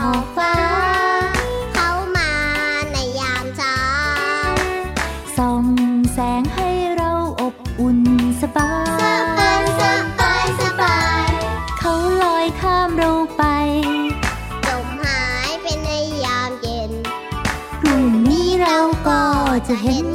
ขอบฟ้า เข้ามาในยามเช้า ส่องแสงให้เราอบอุ่นสบาสบาย สบาย สบาย เขาลอยข้ามเราไป จมหายไปในยามเย็น พรุ่งนี้เราก็จะเห็น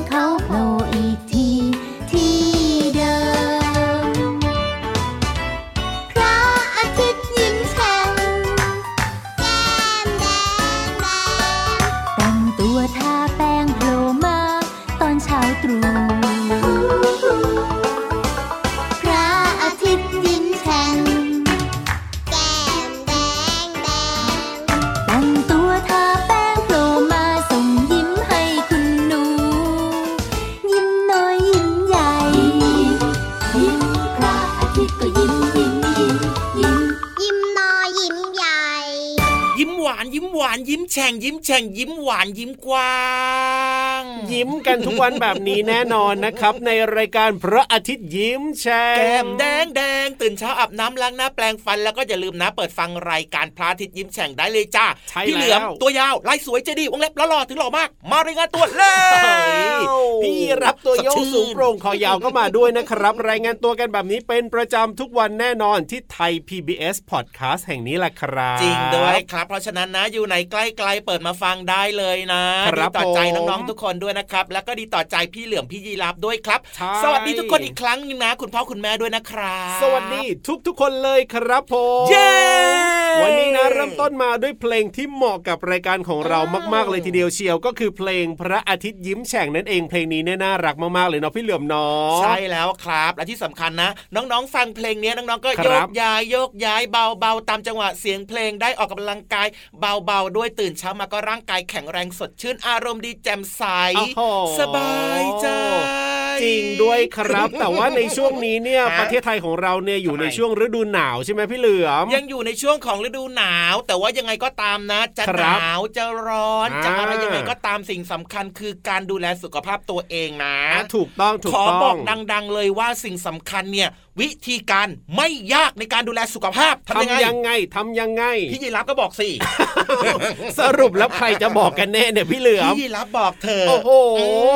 มแฉ่งยิ้มแฉ่งยิ้มหวานยิ้มกว้าง ยิ้มกันทุกวันแบบนี้แน่นอนนะครับ ในรายการพระอาทิตย์ยิ้มแฉ่งแก้มแดงแดงตื่นเช้าอาบน้ำล้างหน้าแปลงฟันแล้วก็อย่าลืมนะเปิดฟังรายการพระอาทิตย์ยิ้มแฉ่งได้เลยจ้าใช่พี่เหลือมแล้วตัวยาวลายสวยใจดีวงเล็บแล้วหล่อถึงหล่อมาก มารายงานตัวแล้เฮ้ยวพี่รับตัวโยสดงชื่นสูงโปร่งคอยาวก็มาด้วยนะครับ รายงานตัวกันแบบนี้เป็นประจำทุกวันแน่นอนที่ไทย PBS Podcast แห่งนี้แหละครับ จริงด้วยครับ เพราะฉะนั้นนะอยู่ในใกล้ๆเปิดมาฟังได้เลยนะครับดีต่อใจผมน้องๆทุกคนด้วยนะครับ แล้วก็ดีต่อใจพี่เหลือมพี่ยีรับด้วยครับใช่สวัสดีทุกคนอีกครั้งหนึงนะ คุณพ่อคุณแม่ด้วยนะครับ สวัสดีทุกๆคนเลยครับผมเย้ วันนี้นะเริ่มต้นมาด้วยเพลงที่เหมาะกับรายการของเรามากๆเลยทีเดียวเชียวก็คือเพลงพระอาทิตย์ยิ้มแฉ่งนั่นเองเพลงนี้เนี่ยน่ารักมากๆเลยเนาะพี่เหลือมเนาะใช่แล้วครับและที่สำคัญนะ น้องๆฟังเพลงนี้น้องๆก็คโยรับกย้ายโยกย้ายเบาๆตามจังหวะเสียงเพลงได้ออกกำลังกายเบาๆด้วยตื่นเช้ามาก็ร่างกายแข็งแรงสดชื่นอารมณ์ดีแจ่มใสโอ้โหสบายใจจริงด้วยครับ แต่ว่าในช่วงนี้เนี่ยฮะประเทศไทยของเราเนี่ยอยู่ทำไมในช่วงฤดูหนาวใช่ไหมพี่เหลือมยังอยู่ในช่วงของฤดูหนาว แต่ว่ายังไงก็ตามนะ จะคหรับนาวจะร้อนอ่าจะอะไรยังไงก็ตามสิ่งสำคัญคือการดูแลสุขภาพตัวเองนะอะถูกต้องถูกขอต้องบอกดัง ๆ เลยว่าสิ่งสำคัญเนี่ยวิธีการไม่ยากในการดูแลสุขภาพทำยังไงทำยังไงทำยังไง พี่ยีรับก็บอกสิสรุปแล้วใครจะบอกกันแน่เนี่ยพี่เหลือมพี่ยีรับบอกเธอ โอ้โห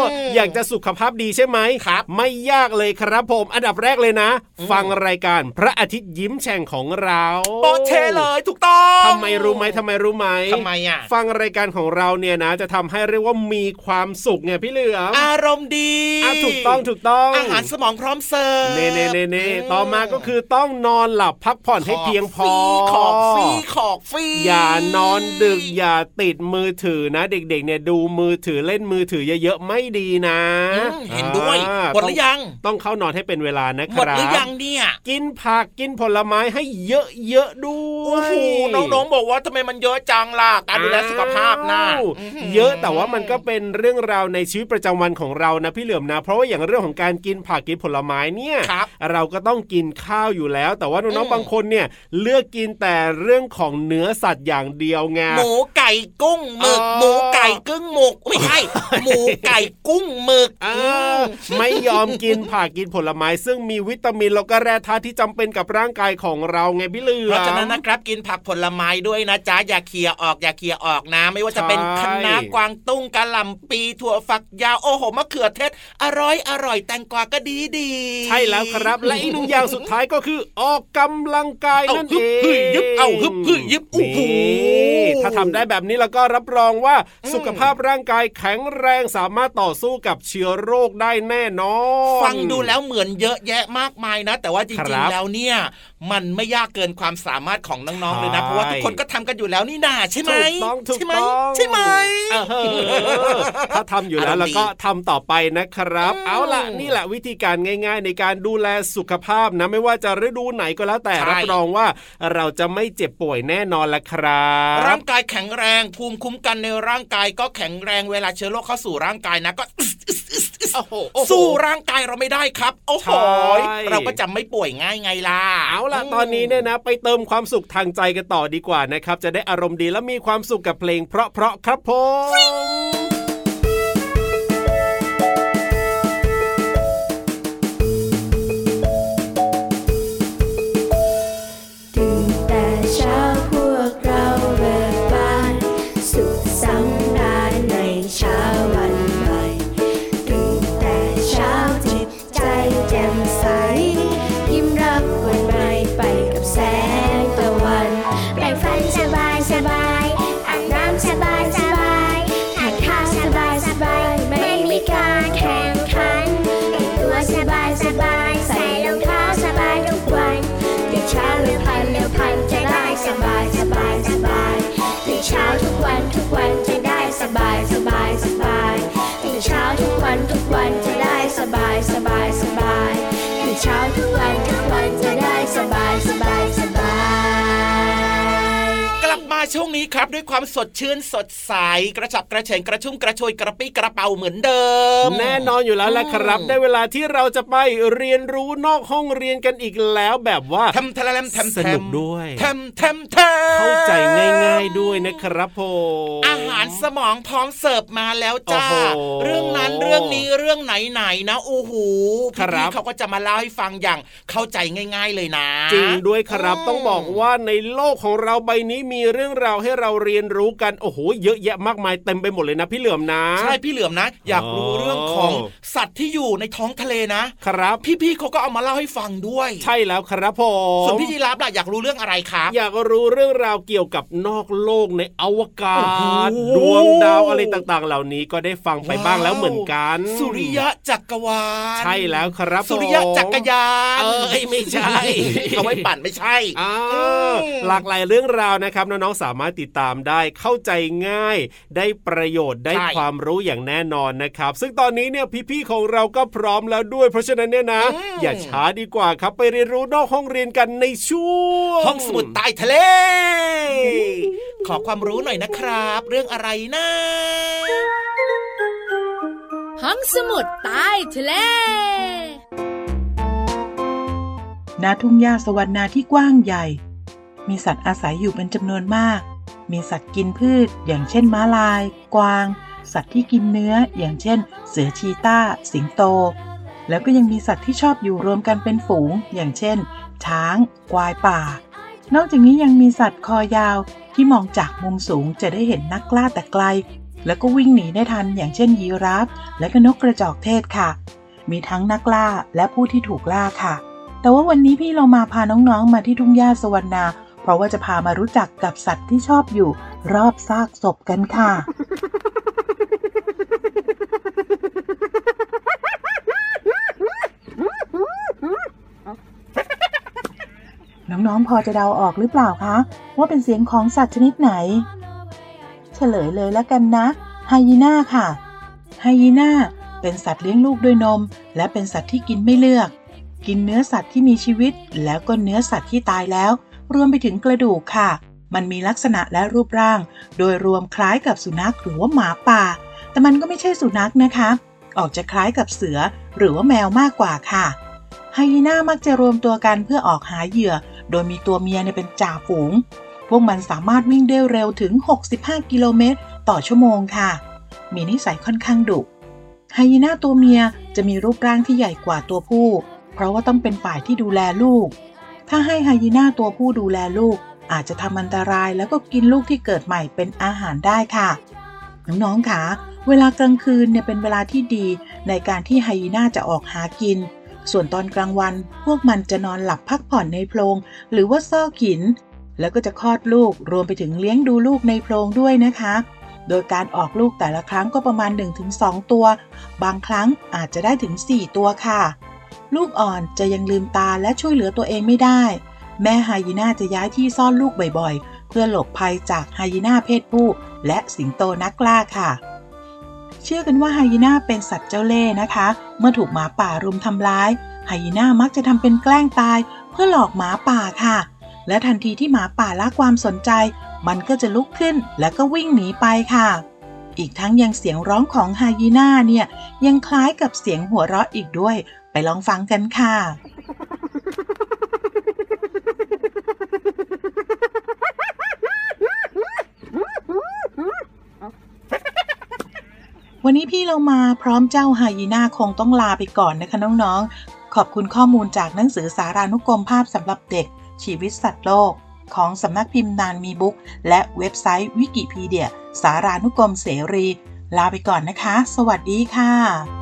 มอยากจะสุขภาพดีใช่ไหมครับ ไม่ยากเลยครับผม อันดับแรกเลยนะอืมฟังรายการพระอาทิตย์ยิ้มแฉ่งของเราโปะเชเลยถูกต้องทำไมรู้ไหมทำไมรู้ไหมทำไมอะฟังรายการของเราเนี่ยนะจะทำให้เรียกว่ามีความสุขไงพี่เหลือมอารมณ์ดีอะถูกต้องถูกต้องอาหารสมองพร้อมเสิร์ฟเน่เน่เน่เน่ต่อมาก็คือต้องนอนหลับพักผ่อนให้เพียงพอขอกฟรีขอกฟรีอย่านอนดึกอย่าติดมือถือนะ เด็กๆเนี่ยดูมือถือเล่นมือถือเยอะๆไม่ดีนะอืมเห็นด้วยอ่าหมดหรือยัง ต้องเข้านอนให้เป็นเวลานะคหมดรับหรือยังเนี่ย กินผักกินผลไม้ให้เยอะๆด้วโอ้ยโหน้องๆบอกว่าทำไมมันเยอะจังล่ะการดูแลสุขภาพนะอ้าวเยอะแต่ว่ามันก็เป็นเรื่องราวในชีวิตประจำวันของเรานะพี่เหลือมนะ เพราะว่าอย่างเรื่องของการกินผักกินผลไม้เนี่ยครับเราก็ต้องกินข้าวอยู่แล้ว แต่ว่าน้องอืมๆบางคนเนี่ยเลือกกินแต่เรื่องของเนื้อสัตว์อย่างเดียวไงหมูไก่กุ้งหมึกอ๋อหมูไก่กึ้งหมึกไม่ใช่หมูไก่กุ้งหมึกอ่าไม่ยอมกินผักกินผลไม้ ซึ่งมีวิตามินแล้วก็แร่ธาตุที่จำเป็นกับร่างกายของเราไงพี่เหลือมเพราะฉะนั้นนะครับกินผักผลไม้ด้วยนะจ๊ะอย่าเคลียร์ออกอย่าเคลียร์ออกนะ ไม่ว่าจะเป็นใช่คะน้ากวางตุ้งกะหล่ำปีถั่วฝักยาวโอ้โหมะเขือเทศ อร่อยอร่อยแตงกวาก็ดีดีใช่แล้วครับและอีกหนึ่งอย่างสุดท้ายก็คือออกกำลังกายเอานั่นฮึเอบงฮึยึบเอาฮึบฮึยึบโอ้โหนี่ถ้าทำได้แบบนี้แล้วก็รับรองว่าอืมสุขภาพร่างกายแข็งแรงสามารถต่อสู้กับเชื้อโรคได้แน่นอน ฟังดูแล้วเหมือนเยอะแยะมากมายนะ แต่ว่าจคริรังบๆแล้วเนี่ยมันไม่ยากเกินความสามารถของน้องๆเลยนะใช่เพราะว่าทุกคนก็ทำกันอยู่แล้วนี่นาใช่ไหมถูกต้องถูกใช่ไหมต้องใช่ไหมเออถ้าทำอยู่แล้วอารมณ์แล้วก็ทำต่อไปนะครับอืมเอาล่ะนี่แหละวิธีการง่าย ๆ ในการดูแลสุขภาพนะไม่ว่าจะฤดูไหนก็แล้วแต่ใช่รับรองว่าเราจะไม่เจ็บป่วยแน่นอนละครับร่างกายแข็งแรงภูมิคุ้มกันในร่างกายก็แข็งแรงเวลาเชื้อโรคเข้าสู่ร่างกายนะก็โอ้โหโอ้โหสู้ร่างกายเราไม่ได้ครับ โอ้โหใช่เราก็จะไม่ป่วยง่ายไงล่ะเอาล่ะตอนนี้เนี่ยนะ ไปเติมความสุขทางใจกันต่อดีกว่านะครับ จะได้อารมณ์ดีและมีความสุขกับเพลงเพราะๆครับผม ช่วงนี้ครับด้วยความสดชื่นสดใสกระฉับกระเฉงกระชุ่มกระชวยกระปี้กระเป๋าเหมือนเดิม แน่นอนอยู่แล้วแหละครับอืมได้เวลาที่เราจะไปเรียนรู้นอกห้องเรียนกันอีกแล้วแบบว่าทำทะเลมแทมสนุกด้วยแทมแทมแทมเข้าใจง่าย ๆด้วยนะครับผมอาหารสมองพร้อมเสิร์ฟมาแล้วจ้าโอ้โหเรื่องนั้นเรื่องนี้เรื่องไหนๆนะโอ้โหครัพี่บๆเขาก็จะมาเล่าให้ฟังอย่างเข้าใจง่าย ๆเลยนะ จริงด้วยครับอืมต้องบอกว่าในโลกของเราใบนี้มีเรื่องราวให้เราเรียนรู้กันโอ้โหเยอะแยะมากมายเต็มไปหมดเลยนะพี่เหลือมนะใช่พี่เหลือมนะ อยากรู้อ๋อเรื่องของสัตว์ที่อยู่ในท้องทะเลนะ ครับ พี่ๆเขาก็เอามาเล่าให้ฟังด้วย ใช่แล้วครับผมส่วนพี่ยีราฟล่ะอยากรู้เรื่องอะไรครับอยากรู้เรื่องราวเกี่ยวกับนอกโลกในอวกาศโอ้โหดวงดาวอะไรต่างๆ เหล่านี้ก็ได้ฟังไปบ้างแล้วเหมือนกัน สุริยะจักรวาลใช่แล้วครับ สุริยะจักรยานเอ้ยไม่ใช่เอาไว้ปั่นไม่ใช่อ่าอืมหลากหลายเรื่องราวนะครับน้องๆสามารถติดตามได้เข้าใจง่าย ได้ประโยชน์ได้ใช่ความรู้อย่างแน่นอนนะครับ ซึ่งตอนนี้เนี่ยพี่ๆของเราก็พร้อมแล้วด้วยเพราะฉะนั้นเนี่ยนะอืมอย่าช้าดีกว่าครับไปเรียนรู้นอกห้องเรียนกันในช่วงห้องสมุดใต้ทะเล ขอความรู้หน่อยนะครับ เรื่องอะไรนะห้องสมุดใต้ทะเลณทุ่งหญ้าสวรรณาที่กว้างใหญ่ มีสัตว์อาศัยอยู่เป็นจำนวนมาก มีสัตว์กินพืช อย่างเช่นม้าลาย กวาง สัตว์ที่กินเนื้อ อย่างเช่น เสือชีต้าสิงโต แล้วก็ยังมีสัตว์ที่ชอบอยู่รวมกันเป็นฝูง อย่างเช่น ช้างควายป่า นอกจากนี้ยังมีสัตว์คอยาวที่มองจากมุมสูงจะได้เห็นนักล่าแต่ไกล แล้วก็วิ่งหนีได้ทันอย่างเช่นยีราฟและก็นกกระจอกเทศค่ะ มีทั้งนักล่าและผู้ที่ถูกล่าค่ะ แต่ว่าวันนี้พี่เรามาพาน้องๆมาที่ทุ่งหญ้าสวรรณา เพราะว่าจะพามารู้จักกับสัตว์ที่ชอบอยู่ รอบซากศพกันค่ะ น้องๆ พอจะเดาออกหรือเปล่าคะ ว่าเป็นเสียงของสัตว์ชนิดไหน เฉลยเลยแล้วกันนะไฮยีน่าค่ะไฮยีน่าเป็นสัตว์เลี้ยงลูกด้วยนม และเป็นสัตว์ที่กินไม่เลือก กินเนื้อสัตว์ที่มีชีวิต แล้วก็เนื้อสัตว์ที่ตายแล้ว รวมไปถึงกระดูกค่ะ มันมีลักษณะและรูปร่าง โดยรวมคล้ายกับสุนัขหรือว่าหมาป่า แต่มันก็ไม่ใช่สุนัขนะคะ ออกจะคล้ายกับเสือหรือว่าแมวมากกว่าค่ะไฮยีน่ามักจะรวมตัวกันเพื่อออกหาเหยื่อ โดยมีตัวเมียเนี่ยเป็นจ่าฝูง พวกมันสามารถวิ่งได้เร็วถึง 65 กิโลเมตร ต่อชั่วโมงค่ะ มีนิสัยค่อนข้างดุไฮยีน่าตัวเมียจะมีรูปร่างที่ใหญ่กว่าตัวผู้ เพราะว่าต้องเป็นฝ่ายที่ดูแลลูก ถ้าให้ไฮยีน่าตัวผู้ดูแลลูก อาจจะทำอันตรายแล้วก็กินลูกที่เกิดใหม่เป็นอาหารได้ค่ะ น้องๆคะเวลากลางคืนเนี่ยเป็นเวลาที่ดีในการที่ไฮยีน่าจะออกหากิน ส่วนตอนกลางวันพวกมันจะนอนหลับพักผ่อนในโพรง หรือว่าซอกหิน แล้วก็จะคลอดลูกรวมไปถึงเลี้ยงดูลูกในโพรงด้วยนะคะ โดยการออกลูกแต่ละครั้งก็ประมาณ 1-2 ตัว บางครั้งอาจจะได้ถึง 4 ตัวค่ะ ลูกอ่อนจะยังลืมตาและช่วยเหลือตัวเองไม่ได้ แม่ไฮยีน่าจะย้ายที่ซ่อนลูกบ่อยๆ เพื่อหลบภัยจากไฮยีน่าเพศผู้และสิงโตนักกล้าค่ะ เชื่อกันว่าไฮยีน่าเป็นสัตว์เจ้าเล่ห์นะคะ เมื่อถูกหมาป่ารุมทำร้ายไฮยีน่ามักจะทำเป็นแกล้งตายเพื่อหลอกหมาป่าค่ะ และทันทีที่หมาป่าละความสนใจ มันก็จะลุกขึ้นแล้วก็วิ่งหนีไปค่ะอีกทั้งยังเสียงร้องของไฮยีน่าเนี่ยยังคล้ายกับเสียงหัวเราะอีกด้วย ไปลองฟังกันค่ะ วันนี้พี่เรามาพร้อมเจ้าไฮยีน่าคงต้องลาไปก่อนนะคะน้องๆ ขอบคุณข้อมูลจากหนังสือสารานุกรมภาพสำหรับเด็ก ชีวิตสัตว์โลก ของสำนักพิมพ์นานมีบุ๊ก และเว็บไซต์วิกิพีเดีย สารานุกรมเสรี ลาไปก่อนนะคะ สวัสดีค่ะ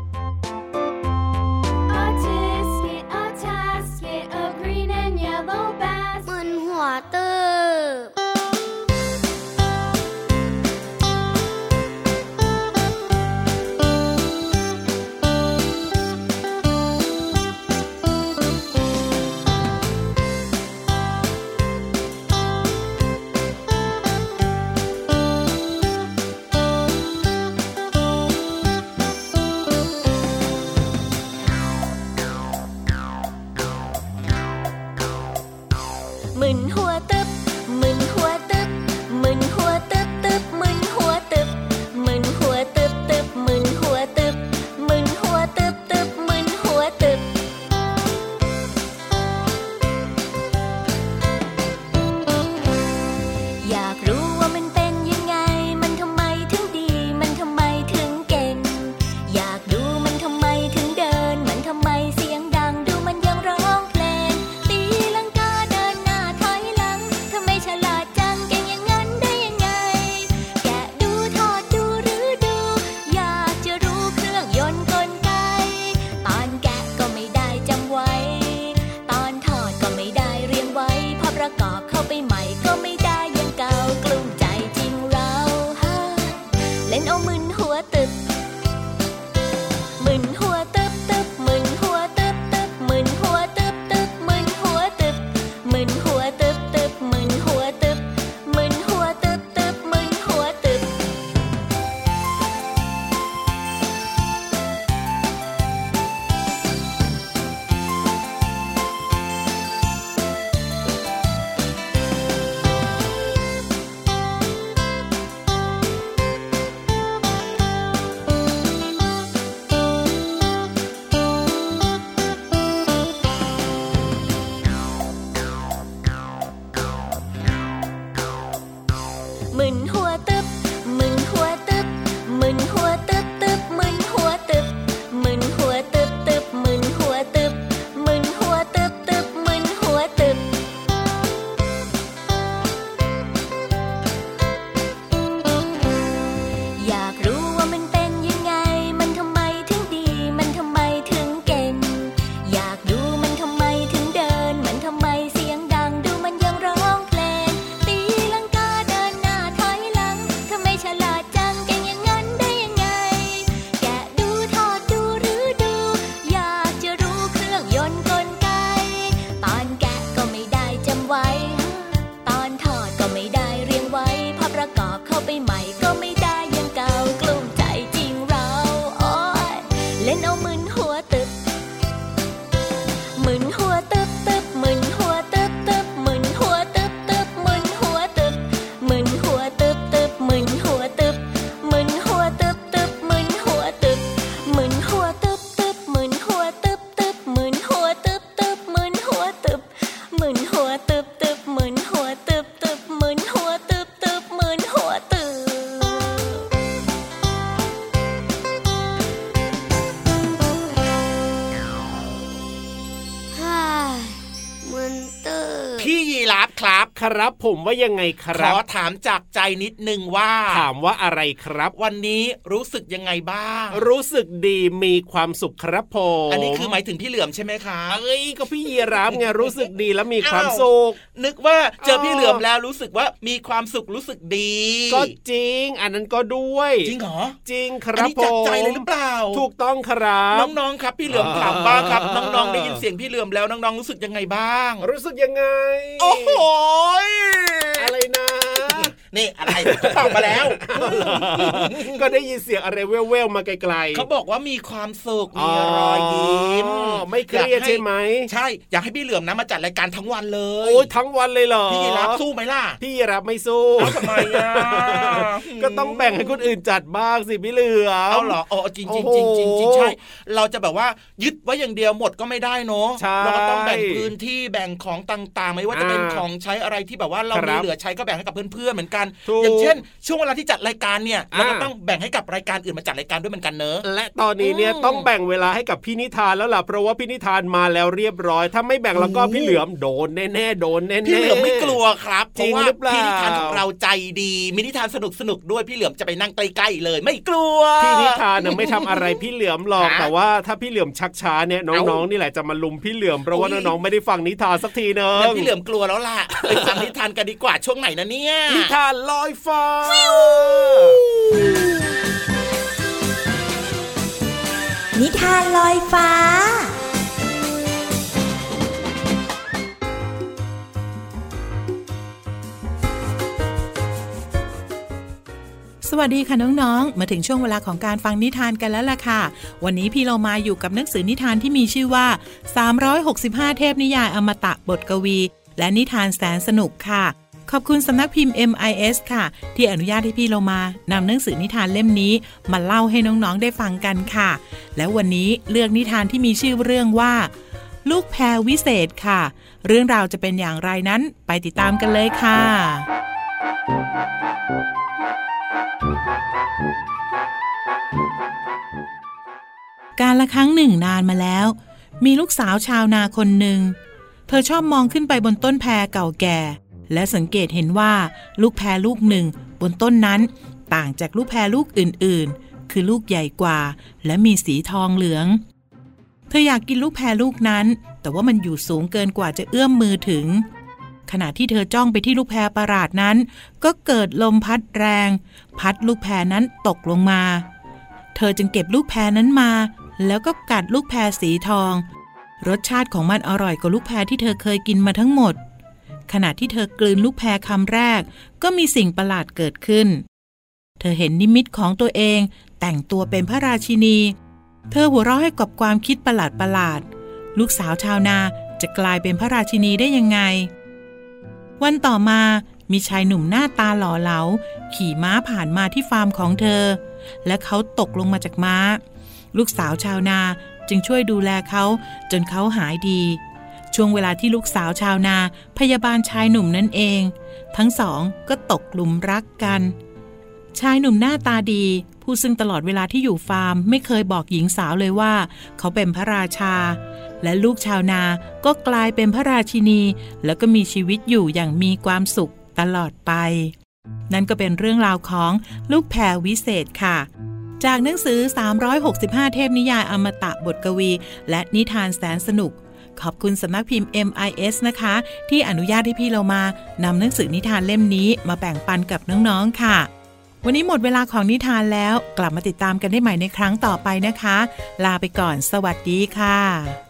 ผมว่ายังไงคขรัอบถามจากใจนิดนึงว่า ถามว่าอะไรครับ วันนี้รู้สึกยังไงบ้าง รู้สึกดีมีความสุขครับผมอันนี้คือหมายถึงพี่เหลือมใช่ไหมคะเอ้ยก็พี่ยีรับไงรู้สึกดีแล้วมีความสุขนึกว่าเจอเออพี่เหลือมแล้วรู้สึกว่ามีความสุขรู้สึกดี ก็จริง อันนั้นก็ด้วย จริงเหรอจริงคอันรับนี้ผจากมใจเลยหรือเปล่า ถูกต้องครับน้องๆครับ พี่เหลือมถามบ้างครับ น้องๆได้ยินเสียงพี่เหลือมแล้วน้องๆรู้สึกยังไงบ้าง รู้สึกยังไง โอ้โหอะไรนะ นี่อะไรตอบมาแล้ว ก็ได้ยินเสียงอะไรแว่วๆมาไกลๆเขาบอกว่ามีความสุขมีรอยยิ้มอ๋อไม่เครียดใช่ไหมใช่อยากให้พี่เหลือมนะมาจัดรายการทั้งวันเลยโอ้ยทั้งวันเลยเหรอพี่รับสู้ไหมล่ะพี่รับไม่สู้เอาทำไมอะก็ต้องแบ่งให้คนอื่นจัดบ้างสิพี่เหลือมเอาเหรออ๋อจริงจริงโอ้จริงโหจริงจริงใช่เราจะแบบว่ายึดไว้อย่างเดียวหมดก็ไม่ได้เนอะใช่เราก็ต้องแบ่งพื้นที่แบ่งของต่างๆ ไม่ว่าจะเป็นอ่าของใช้อะไรที่แบบว่าเราครัมีบเหลือใช้ก็แบ่งให้กับเพื่อนๆเหมือนกันถูกอย่างเช่น ช่วงเวลาที่จัดรายการเนี่ยเราก็อ่าต้องแบ่งให้กับรายการอื่นมาจัดรายการด้วยเหมือนกันเนอะและตอนนี้เนี่ยอืมต้องแบ่งเวลาให้กับพี่นิทานแล้วล่ะเพราะว่าพี่นิทานมาแล้วเรียบร้อย ถ้าไม่แบ่งแล้วก็โอ้พี่เหลือมโดนแน่ๆโดนแน่ๆพี่เหลือมไม่กลัวครับเพจริราะงว่าหรือเปล่าพี่นิทานของเราใจดีมีนิทานสนุกสนุกๆด้วยพี่เหลือมจะไปนั่งใกล้ๆเลย ไม่กลัวพี่นิทานน่ะไม่ทำอะไรพี่เหลือมหรอกฮะแต่ว่าถ้าพี่เหลือมชักช้าเนี่ยน้องเอ้าๆนี่แหละจะมาลุมพี่เหลือมเพราะว่าโอ้ยน้องๆไม่ได้ฟังนิทานสักทีเนอะงั้นพี่เหลือมกลัวแล้วล่ะไปฟังนิทานกันดีกว่าช่วงไหนนะเนี่ยนิทานลอยฟ้านิทานลอยฟ้าสวัสดีค่ะน้องๆ มาถึงช่วงเวลาของการฟังนิทานกันแล้วล่ะค่ะ วันนี้พี่เรามาอยู่กับหนังสือนิทานที่มีชื่อว่า 365 เทพนิยายอมตะบทกวี และนิทานแสนสนุกค่ะข อบคุณสำนักพิมพ์ MIS ค่ะ ที่อนุญาตให้พี่เรามานำหนังสือนิทานเล่มนี้ มาเล่าให้น้องๆได้ฟังกันค่ะ และวันนี้เลือกนิทานที่มีชื่อเรื่องว่า ลูกแพรวิเศษค่ะ เรื่องราวจะเป็นอย่างไรนั้นไปติดตามกันเลยค่ะการละครั้งหนึ่งนานมาแล้ว มีลูกสาวชาวนาคนหนึ่ง เธอชอบมองขึ้นไปบนต้นแพรเก่าแก่ และสังเกตเห็นว่าลูกแพรลูกหนึ่งบนต้นนั้น ต่างจากลูกแพรลูกอื่นๆ คือลูกใหญ่กว่า และมีสีทองเหลือง เธออยากกินลูกแพรลูกนั้น แต่ว่ามันอยู่สูงเกินกว่าจะเอื้อมมือถึง ขณะที่เธอจ้องไปที่ลูกแพรประหลาดนั้น ก็เกิดลมพัดแรง พัดลูกแพรนั้นตกลงมา เธอจึงเก็บลูกแพรนั้นมา แล้วก็กัดลูกแพรสีทอง รสชาติของมันอร่อยกว่าลูกแพรที่เธอเคยกินมาทั้งหมด ขณะที่เธอกลืนลูกแพรคำแรก ก็มีสิ่งประหลาดเกิดขึ้น เธอเห็นนิมิตของตัวเองแต่งตัวเป็นพระราชินี เธอหัวเราะให้กับความคิดประหลาดประหลาดๆลูกสาวชาวนาจะกลายเป็นพระราชินีได้ยังไง วันต่อมามีชายหนุ่มหน้าตาหล่อเหลา ขี่ม้าผ่านมาที่ฟาร์มของเธอ และเขาตกลงมาจากม้า ลูกสาวชาวนาจึงช่วยดูแลเขาจนเขาหายดี ช่วงเวลาที่ลูกสาวชาวนาพยาบาลชายหนุ่มนั่นเอง ทั้งสองก็ตกหลุมรักกัน ชายหนุ่มหน้าตาดี ผู้ซึ่งตลอดเวลาที่อยู่ฟาร์ม ไม่เคยบอกหญิงสาวเลยว่า เขาเป็นพระราชา และลูกชาวนาก็กลายเป็นพระราชินี แล้วก็มีชีวิตอยู่อย่างมีความสุขตลอดไป นั่นก็เป็นเรื่องราวของลูกแพรวิเศษค่ะจากหนังสือ 365 เทพนิยายอมตะบทกวี และนิทานแสนสนุก ขอบคุณสำนักพิมพ์ MIS นะคะ ที่อนุญาตให้พี่เรามานำหนังสือนิทานเล่มนี้มาแบ่งปันกับน้องๆค่ะ วันนี้หมดเวลาของนิทานแล้ว กลับมาติดตามกันได้ใหม่ในครั้งต่อไปนะคะ ลาไปก่อน สวัสดีค่ะ「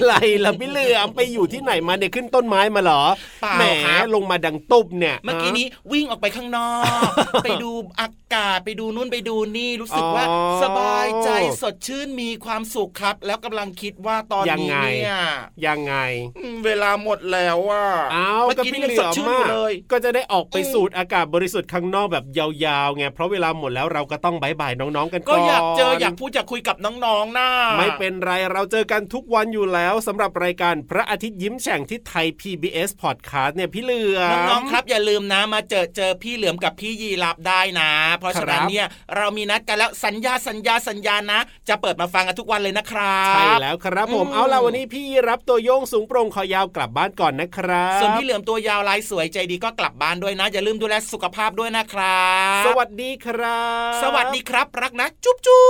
อะไรล่ะพี่เหลือมไปอยู่ที่ไหนมาเนี่ยขึ้นต้นไม้มาเหรอเปล่าแหมครับลงมาดังตุบเนี่ย เมื่อกี้นี้วิ่งออกไปข้างนอก ไปดูอากาศไปดูนู่นไปดูนี่รู้สึกว่าอ๋อสบายใจสดชื่นมีความสุขครับ แล้วกำลังคิดว่าตอนยังนี้ไงเนี่ยยังไงอืมเวลาหมดแล้วว่าอ้าวเมื่อก็กี้พี่นี่เหยังลืสดอมชื่นอมายู่เลยก็จะได้ออกไปอืมสูดอากาศบริสุทธิ์ข้างนอกแบบยาวๆไงเพราะเวลาหมดแล้วเราก็ต้องบายบายน้องๆกันก่ก็อนอยากเจออยากพูดอยากคุยกับน้องๆนะไม่เป็นไรเราเจอกันทุกวันอยู่แล้วสำหรับรายการพระอาทิตย์ยิ้มแฉ่งที่ไทย PBS Podcast เนี่ยพี่เหลือมน้องๆครับอย่าลืมนะมาเจอเจอพี่เหลือมกับพี่ยีรับได้นะ เพราะฉะนั้นครับเนี่ยเรามีนัดกันแล้วสัญญาสัญญาสัญญานะ จะเปิดมาฟังกันทุกวันเลยนะครับใช่แล้วครับผมอืมเอาล่ะวันนี้พี่รับตัวโยงสูงโปร่งคอยาวกลับบ้านก่อนนะครับส่วนพี่เหลือมตัวยาวลายสวยใจดีก็กลับบ้านด้วยนะ อย่าลืมดูแลสุขภาพด้วยนะครับ สวัสดีครับ สวัสดีครับ รักนะ จุ๊บจุ๊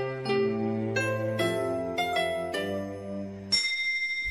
บ